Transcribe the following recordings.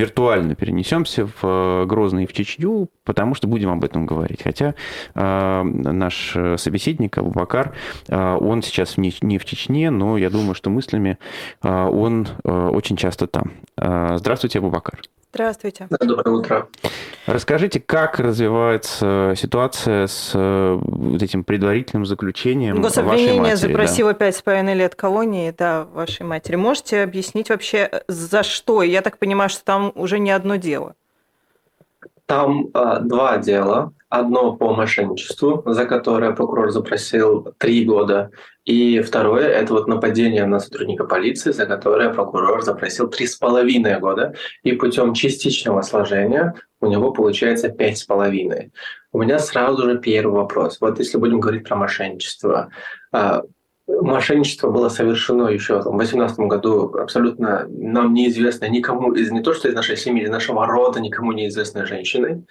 виртуально перенесемся в э, Грозный и в Чечню, потому что будем об этом говорить. Хотя э, наш собеседник Абубакар, э, он сейчас не, в Чечне, но я думаю, что мыслями он очень часто там. Здравствуйте, Абубакар. Здравствуйте. Доброе утро. Расскажите, как развивается ситуация с э, вот этим предварительным заключением Гособвинение вашей матери? запросило пять с половиной лет колонии, да, вашей матери. Можете объяснить вообще, за что? Я так понимаю, что там уже не одно дело. Там э, два дела. Одно по мошенничеству, за которое прокурор запросил три года. И второе – это вот нападение на сотрудника полиции, за которое прокурор запросил три с половиной года. И путем частичного сложения у него получается пять с половиной. У меня сразу же первый вопрос. Вот если будем говорить про мошенничество, э, мошенничество было совершено еще в 2018 году абсолютно нам неизвестной никому из не то что из нашей семьи, из нашего рода никому неизвестной женщиной,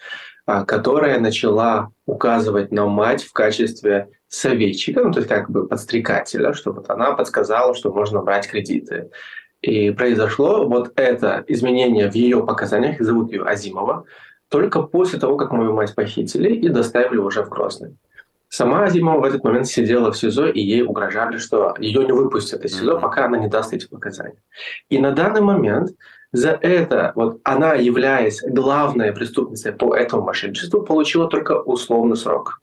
а, которая начала указывать на мать в качестве советчика, ну то есть как бы подстрекателя, что вот она подсказала, что можно брать кредиты. И произошло вот это изменение в ее показаниях, зовут ее Азимова, только после того, как мою мать похитили и доставили уже в Грозный. Сама Азимова в этот момент сидела в СИЗО, и ей угрожали, что ее не выпустят из СИЗО, пока она не даст эти показания. И на данный момент за это, вот она, являясь главной преступницей по этому мошенничеству, получила только условный срок.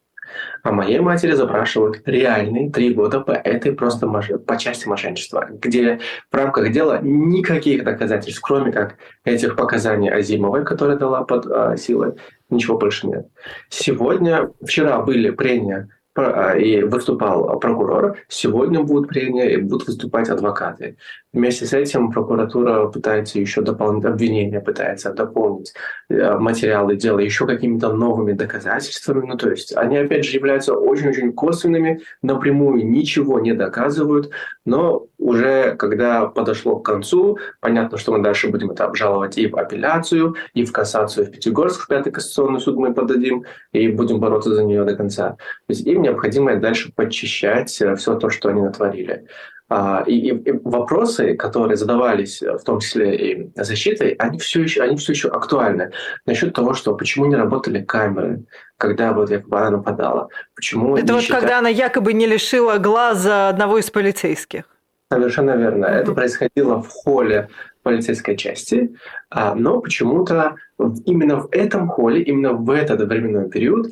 А моей матери запрашивают реальные три года по этой просто по части мошенничества, где в рамках дела никаких доказательств, кроме как этих показаний Азимовой, которые дала под э, силой, ничего больше нет. Сегодня, вчера были прения а, и выступал прокурор, сегодня будут прения и будут выступать адвокаты. Вместе с этим прокуратура пытается еще дополнить обвинение, пытается дополнить э, материалы дела еще какими-то новыми доказательствами. Ну, то есть они, опять же, являются очень-очень косвенными, напрямую ничего не доказывают, но уже когда подошло к концу, понятно, что мы дальше будем это обжаловать и в апелляцию, и в кассацию в Пятигорск, в Пятый Конституционный суд мы подадим, и будем бороться за нее до конца. То есть им необходимо дальше подчищать э, все то, что они натворили. А, и, и, вопросы, которые задавались, в том числе и защитой, они все еще, они все еще актуальны. Насчет того, что почему не работали камеры, когда вот якобы она нападала. Почему Это вот считали... когда она якобы не лишила глаза одного из полицейских. Совершенно верно. Это происходило в холле полицейской части, а, но почему-то именно в этом холле, именно в этот временной период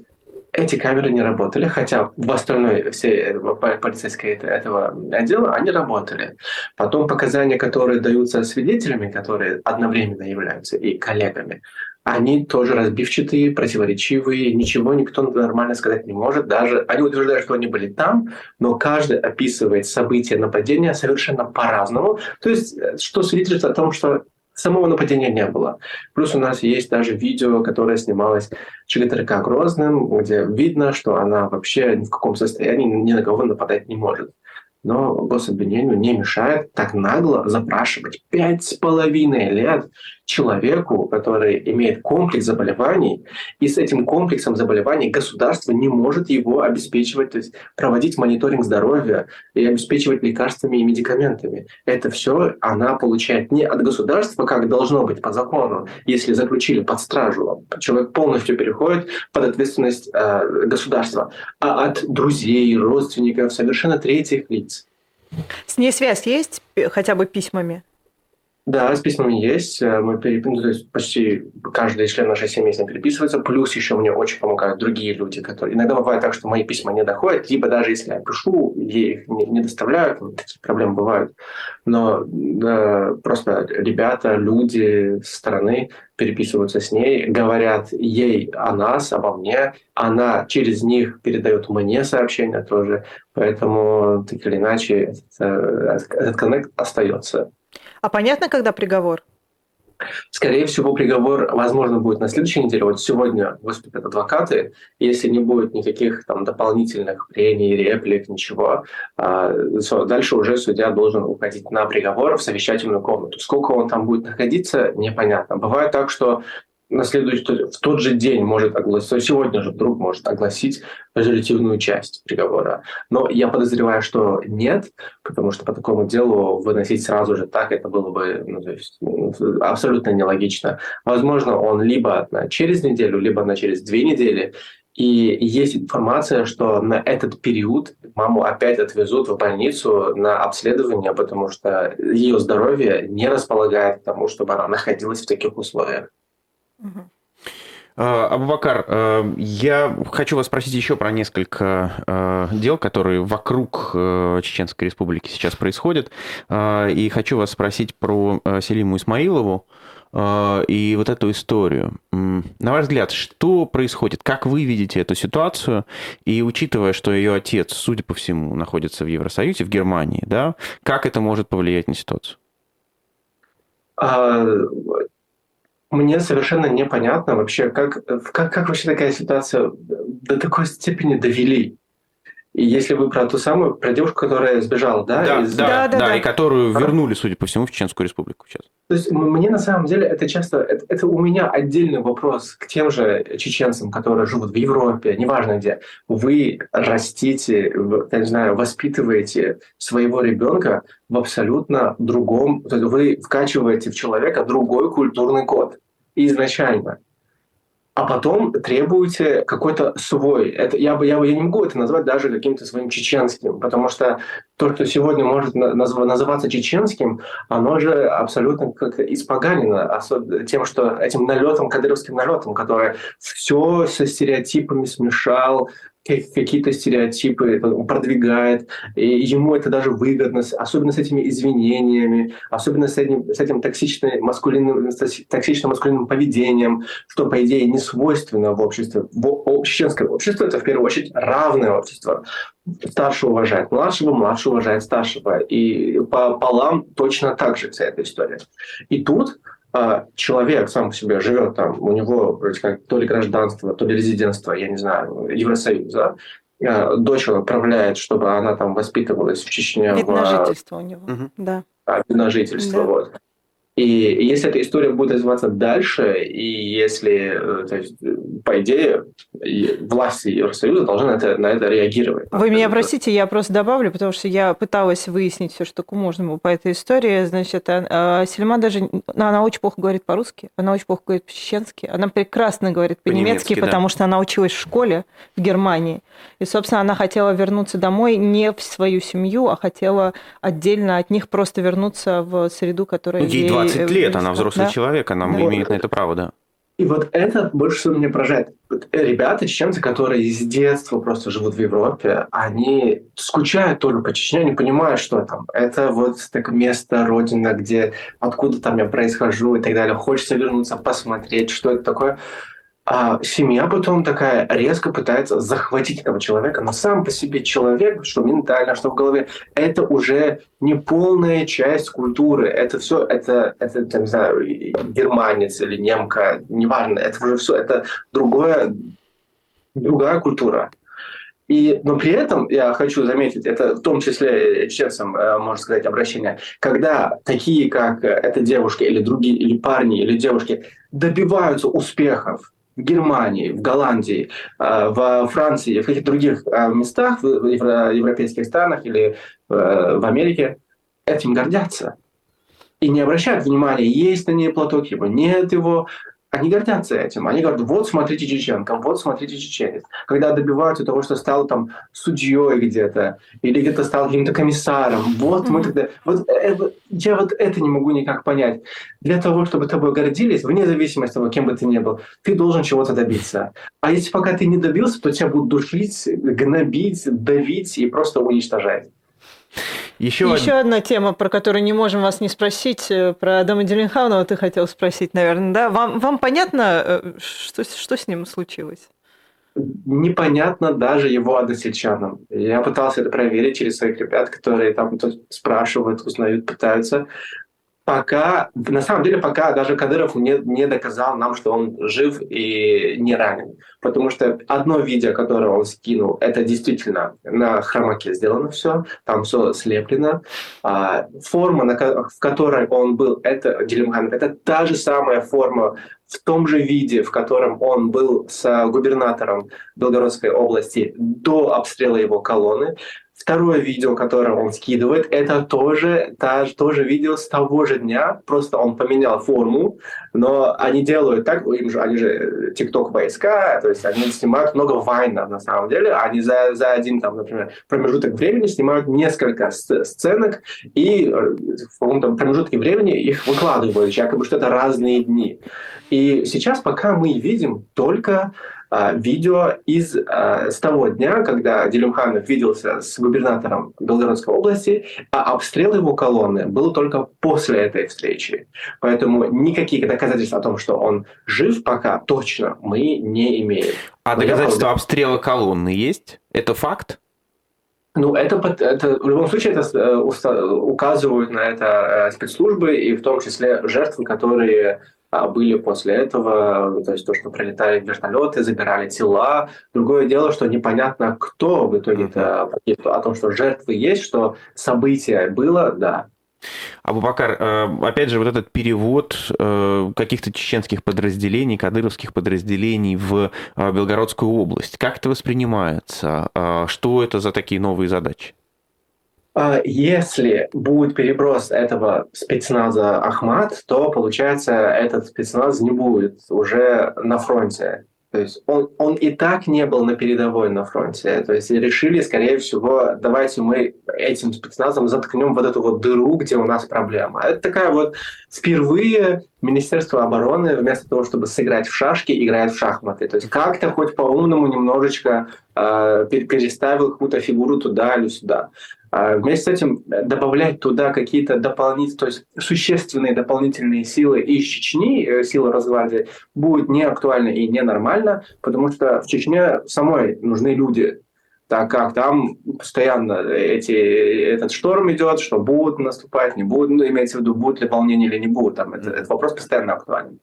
эти камеры не работали, хотя в остальной всей полицейской этого отдела они работали. Потом показания, которые даются свидетелями, которые одновременно являются и коллегами, они тоже разбивчатые, противоречивые, ничего никто нормально сказать не может. Даже они утверждают, что они были там, но каждый описывает события нападения совершенно по-разному. То есть, э, что свидетельствует о том, что самого нападения не было. Плюс у нас есть даже видео, которое снималось ЧГТРК Грозным, где видно, что она вообще ни в каком состоянии ни на кого нападать не может но гособвинению не мешает так нагло запрашивать пять с половиной лет человеку, который имеет комплекс заболеваний, и с этим комплексом заболеваний государство не может его обеспечивать, то есть проводить мониторинг здоровья и обеспечивать лекарствами и медикаментами. Это все она получает не от государства, как должно быть по закону, если заключили под стражу. Человек полностью переходит под ответственность э, государства, а от друзей, родственников, совершенно третьих лиц. С ней связь есть хотя бы письмами? Да, с письмами есть. Э, мы переп... ну, то есть почти каждый член нашей семьи с ним переписывается. Плюс еще мне очень помогают другие люди, которые... Иногда бывает так, что мои письма не доходят, либо даже если я пишу, ей их не, не доставляют, вот такие проблемы бывают. Но да, просто ребята, люди со стороны переписываются с ней, говорят ей о нас, обо мне. Она через них передает мне сообщения тоже. Поэтому, так или иначе, этот, этот коннект остается. А понятно, когда приговор? Скорее всего, приговор, возможно, будет на следующей неделе. Вот сегодня выступят адвокаты. Если не будет никаких там дополнительных прений, реплик, ничего, а, дальше уже судья должен уходить на приговор в совещательную комнату. Сколько он там будет находиться, непонятно. Бывает так, что на следующий, в тот же день может огласить, сегодня же вдруг может огласить резолютивную часть приговора. Но я подозреваю, что нет, потому что по такому делу выносить сразу же так, это было бы ну, то есть, абсолютно нелогично. Возможно, он либо на через неделю, либо на через две недели, и есть информация, что на этот период маму опять отвезут в больницу на обследование, потому что ее здоровье не располагает к тому, чтобы она находилась в таких условиях. А, Абубакар, э, я хочу вас спросить еще про несколько э, дел, которые вокруг э, Чеченской Республики сейчас происходят. И хочу вас спросить про Селиму Исмаилову. А, и вот эту историю. На ваш взгляд, что происходит? Как вы видите эту ситуацию? И учитывая, что ее отец, судя по всему, находится в Евросоюзе, в Германии, да, как это может повлиять на ситуацию? А, мне совершенно непонятно вообще, как, как, как вообще такая ситуация до такой степени довели. И если вы про ту самую, про девушку, которая сбежала, да? Да, из... да, да, да, да, и которую вернули, судя по всему, в Чеченскую республику сейчас. То есть мне на самом деле это часто, это, это у меня отдельный вопрос к тем же чеченцам, которые живут в Европе, неважно где. Вы растите, я не знаю, воспитываете своего ребенка в абсолютно другом, то есть вы вкачиваете в человека другой культурный код изначально а потом требуете какой-то свой. Это, я, бы, я, бы, я не могу это назвать даже каким-то своим чеченским, потому что то, что сегодня может назв, называться чеченским, оно же абсолютно как испоганено тем, что этим налетом, кадыровским налетом, который все со стереотипами смешал, какие-то стереотипы продвигает, и ему это даже выгодно, особенно с этими извинениями, особенно с этим, с этим токсичным, маскулинным, токсичным маскулинным поведением, что, по идее, не свойственно в обществе. В, чеченское общество — это, в первую очередь, равное общество. Старший уважает младшего, младший уважает старшего. И по полам точно так же вся эта история. И тут человек сам по себе живет там, у него вроде как то ли гражданство, то ли резидентство, я не знаю, Евросоюз, да, а, дочь он отправляет, чтобы она там воспитывалась в Чечне. Вид на жительство у него, угу. да. А, вид на жительство, да. вот. И если эта история будет развиваться дальше, и если, э, то есть, по идее, власти Евросоюза должны на это, на это реагировать. Вы меня простите, я просто добавлю, потому что я пыталась выяснить все, что можно было по этой истории. Значит, а, а, Сельма даже, ну, она очень плохо говорит по-русски, она очень плохо говорит по-чеченски, она прекрасно говорит по-немецки, по потому да. что она училась в школе в Германии. И, собственно, она хотела вернуться домой не в свою семью, а хотела отдельно от них просто вернуться в среду, которая ну, ей 20 э, лет, она взрослый да? человек, она да. имеет на это право, да. И вот это больше всего меня поражает. Ребята, чеченцы, которые с детства просто живут в Европе, они скучают только по Чечне, они понимают, что там. Это вот так место, родина, где откуда там я происхожу и так далее. Хочется вернуться, посмотреть, что это такое. А семья потом такая резко пытается захватить этого человека, но сам по себе человек, что ментально, что в голове, это уже не полная часть культуры. Это все, это, это, не знаю, германец или немка, неважно, это уже все, это другое, другая культура. И, но при этом я хочу заметить, это в том числе чеченцам, э, можно сказать, обращение, когда такие, как эта девушка или другие, или парни, или девушки добиваются успехов, в Германии, в Голландии, э, в Франции, в каких-то других э, местах, в европейских странах или э, в Америке, этим гордятся. И не обращают внимания, есть на ней платок его, нет его, они гордятся этим. Они говорят, вот смотрите чеченка, вот смотрите чеченец. Когда добиваются того, что стал там судьей где-то, или где-то стал каким-то комиссаром, вот мы тогда... Вот, э, я вот это не могу никак понять. Для того, чтобы тобой гордились, вне зависимости от того, кем бы ты ни был, ты должен чего-то добиться. А если пока ты не добился, то тебя будут душить, гнобить, давить и просто уничтожать. Еще, Еще од... одна тема, про которую не можем вас не спросить, э, про Адама Делинхаунова ты хотел спросить, наверное, да? Вам, вам понятно, э, что, что с ним случилось? Непонятно даже его односельчанам. Я пытался это проверить через своих ребят, которые там спрашивают, узнают, пытаются. Пока, на самом деле, пока даже Кадыров не, не доказал нам, что он жив и не ранен. Потому что одно видео, которое он скинул, это действительно на хромаке сделано все, там все слеплено. А, форма, в которой он был, это Делимхан, это та же самая форма в том же виде, в котором он был с губернатором Белгородской области до обстрела его колонны. Второе видео, которое он скидывает, это тоже, та, тоже видео с того же дня, просто он поменял форму, но они делают так, им же, они же TikTok войска, то есть они снимают много вайнов на самом деле, они за, за один, там, например, промежуток времени снимают несколько сценок, и э, в каком-то промежутке времени их выкладывают, якобы что это разные дни. И сейчас пока мы видим только видео из а, с того дня, когда Делюмханов виделся с губернатором Белгородской области, а обстрел его колонны был только после этой встречи. Поэтому никаких доказательств о том, что он жив пока точно мы не имеем. А доказательства обстрела колонны есть? Это факт? Ну, это, это в любом случае это э, указывают на это э, спецслужбы, и в том числе жертвы, которые а, были после этого, то есть то, что прилетали вертолеты, забирали тела. Другое дело, что непонятно, кто в итоге-то о том, что жертвы есть, что событие было, да, Абубакар, э, опять же, вот этот перевод э, каких-то чеченских подразделений, кадыровских подразделений в э, Белгородскую область, как это воспринимается? Что это за такие новые задачи? А, если будет переброс этого спецназа Ахмат, то, получается, этот спецназ не будет уже на фронте. То есть он, он и так не был на передовой на фронте. То есть решили, скорее всего, давайте мы этим спецназом заткнем вот эту вот дыру, где у нас проблема. Это такая вот впервые Министерство обороны вместо того, чтобы сыграть в шашки, играет в шахматы. То есть как-то хоть по-умному немножечко э, переставил какую-то фигуру туда или сюда. А вместе с этим добавлять туда какие-то дополнительные, то есть существенные дополнительные силы из Чечни, э, силы Росгвардии, будет не актуально и ненормально, потому что в Чечне самой нужны люди, так как там постоянно эти, этот шторм идет, что будут наступать, не будут, ну, имеется в виду, будут ли волнения или не будут, там, это, этот вопрос постоянно актуален.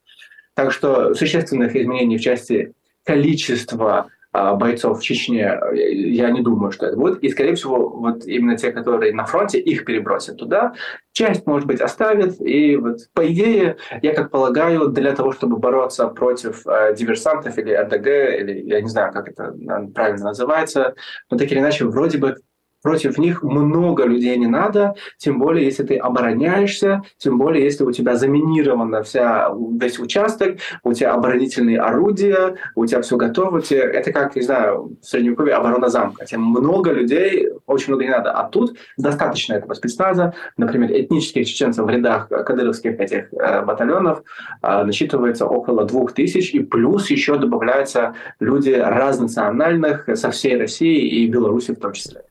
Так что существенных изменений в части количества бойцов в Чечне, я не думаю, что это будет. И, скорее всего, вот именно те, которые на фронте, их перебросят туда. Часть, может быть, оставят. И вот, по идее, я как полагаю, для того, чтобы бороться против э, диверсантов или РДГ, или я не знаю, как это правильно называется, но так или иначе, вроде бы Против них много людей не надо, тем более, если ты обороняешься, тем более, если у тебя заминирована вся, весь участок, у тебя оборонительные орудия, у тебя все готово. Тебе, это как, не знаю, в Средневековье оборона замка. Тем много людей, очень много не надо. А тут достаточно этого спецназа. Например, этнических чеченцев в рядах кадыровских этих э, батальонов э, насчитывается около двух тысяч, и плюс еще добавляются люди разнациональных со всей России и Беларуси в том числе.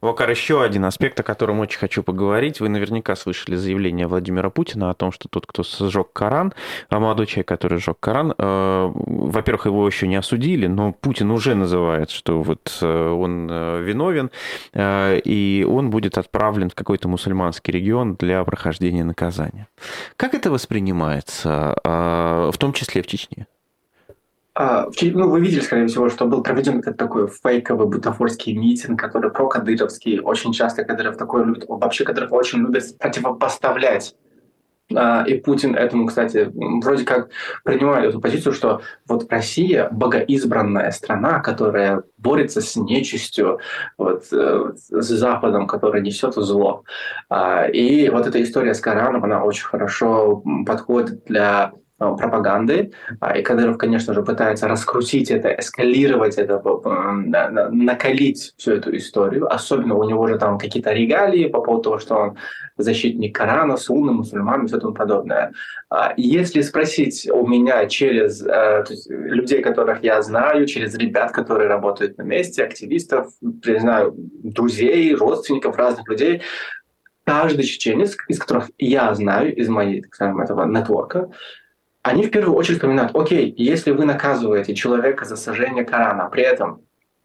Вокар, еще один аспект, о котором очень хочу поговорить. Вы наверняка слышали заявление Владимира Путина о том, что тот, кто сжег Коран, а молодой человек, который сжег Коран, э, во-первых, его еще не осудили, но Путин уже называет, что вот э, он э, виновен, э, и он будет отправлен в какой-то мусульманский регион для прохождения наказания. Как это воспринимается, э, в том числе в Чечне? А, ну, вы видели, скорее всего, что был проведен этот такой фейковый бутафорский митинг, который про-кадыровский. Очень часто Кадыров такой любит, вообще Кадыров очень любит противопоставлять а, и Путин этому, кстати, вроде как принимает эту позицию, что вот Россия богоизбранная страна, которая борется с нечистью, вот, э, с Западом, который несет зло. А, и вот эта история с Кораном, она очень хорошо подходит для пропаганды. А, и Кадыров, конечно же, пытается раскрутить это, эскалировать это, накалить всю эту историю. Особенно у него же там какие-то регалии по поводу того, что он защитник Корана, сунны, мусульман и все тому подобное. А, если спросить у меня через э, людей, которых я знаю, через ребят, которые работают на месте, активистов, не знаю, друзей, родственников, разных людей, каждый чеченец, из которых я знаю, из моей, так скажем, этого нетворка, они в первую очередь вспоминают, окей, если вы наказываете человека за сожжение Корана, при этом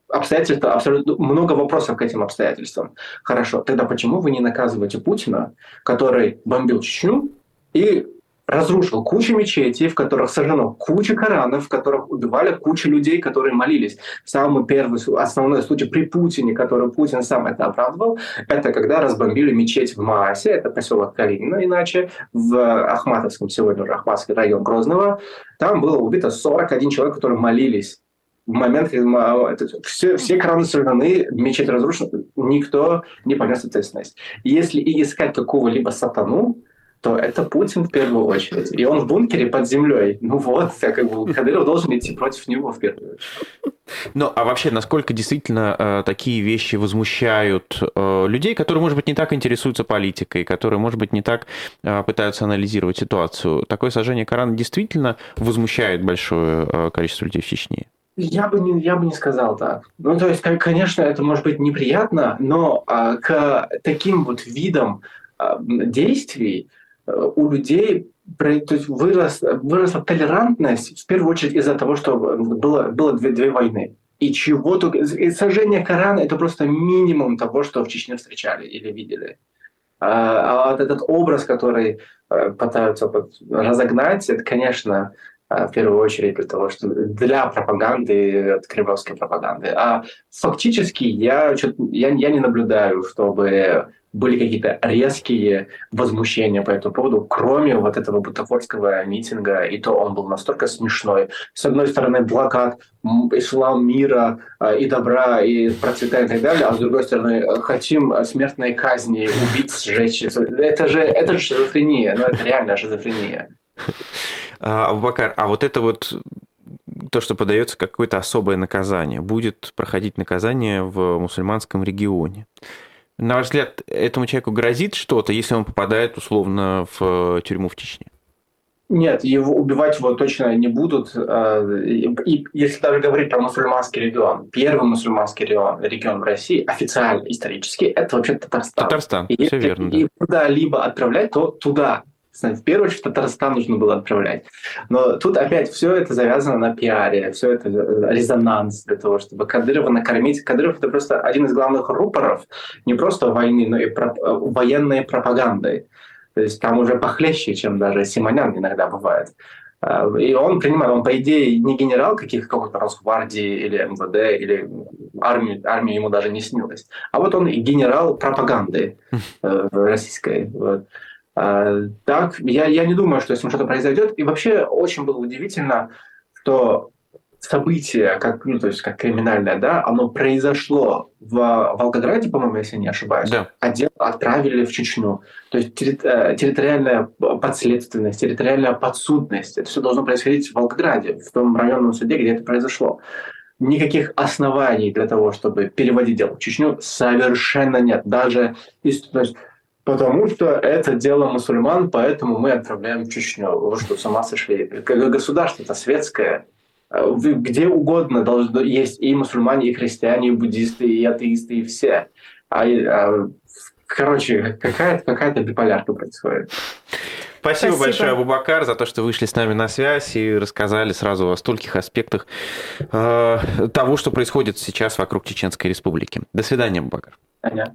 обстоятельства, абсолютно много вопросов к этим обстоятельствам. Хорошо, тогда почему вы не наказываете Путина, который бомбил Чечню и разрушил кучу мечетей, в которых сожжено куча Коранов, в которых убивали кучу людей, которые молились. Самый первый, основной случай при Путине, который Путин сам это оправдывал, это когда разбомбили мечеть в Маасе, это поселок Калинина, иначе, в Ахматовском, сегодня уже Ахматский район Грозного. Там было убито 41 человек, которые молились в момент, когда все, все краны сожжены, мечеть разрушена, никто не понес ответственность. Если и искать какого-либо сатану, то это Путин в первую очередь. И он в бункере под землей. Ну вот, как бы Кадыров должен идти против него в первую очередь. Ну, а вообще, насколько действительно э, такие вещи возмущают э, людей, которые, может быть, не так интересуются политикой, которые, может быть, не так э, пытаются анализировать ситуацию? Такое сожжение Корана действительно возмущает большое э, количество людей в Чечне? Я бы не, я бы не сказал так. Ну, то есть, конечно, это может быть неприятно, но а, к таким вот видам а, действий у людей то есть вырос, выросла толерантность, в первую очередь из-за того, что было, было две, две войны. И чего только... И сожжение Корана — это просто минимум того, что в Чечне встречали или видели. А, а вот этот образ, который э, пытаются разогнать, это, конечно, э, в первую очередь для того, что для пропаганды, кремлевской пропаганды. А фактически я, я, я не наблюдаю, чтобы были какие-то резкие возмущения по этому поводу, кроме вот этого бутафорского митинга, и то он был настолько смешной. С одной стороны, блокад, ислам мира а, и добра, и процветания и так далее, а с другой стороны, хотим смертной казни, убить, сжечь. Это же, это же шизофрения, ну это реальная шизофрения. А, Абубакар, а вот это вот то, что подается какое-то особое наказание, будет проходить наказание в мусульманском регионе. На ваш взгляд, этому человеку грозит что-то, если он попадает условно в тюрьму в Чечне? Нет, его убивать его точно не будут. А, и если даже говорить про мусульманский регион, первый мусульманский регион, регион в России официально, исторически, это вообще Татарстан. Татарстан, и все верно. И да. куда-либо отправлять, то туда. В первую очередь, в Татарстан нужно было отправлять. Но тут опять все это завязано на пиаре, все это резонанс для того, чтобы Кадырова накормить. Кадыров — это просто один из главных рупоров не просто войны, но и про, военной пропагандой. То есть там уже похлеще, чем даже Симонян иногда бывает. А, и он принимает, он, по идее, не генерал каких какой-то Росгвардии или МВД, или армии, армии ему даже не снилось. А вот он генерал пропаганды э, российской. Вот. А, так, я, я не думаю, что с ним что-то произойдет. И вообще очень было удивительно, что событие, как, ну, то есть как криминальное, да, оно произошло в Волгограде, по-моему, если не ошибаюсь, да. а дело отправили в Чечню. То есть терри- территориальная подследственность, территориальная подсудность, это все должно происходить в Волгограде, в том районном суде, где это произошло. Никаких оснований для того, чтобы переводить дело в Чечню, совершенно нет. Даже, то есть, Потому что это дело мусульман, поэтому мы отправляем в Чечню. Вы что, с ума сошли? Государство это светское. Где угодно должно есть и мусульмане, и христиане, и буддисты, и атеисты, и все. А, а короче, какая-то какая биполярка происходит. Спасибо, Спасибо большое, Абубакар, за то, что вышли с нами на связь и рассказали сразу о стольких аспектах э, того, что происходит сейчас вокруг Чеченской Республики. До свидания, Абубакар. Понятно.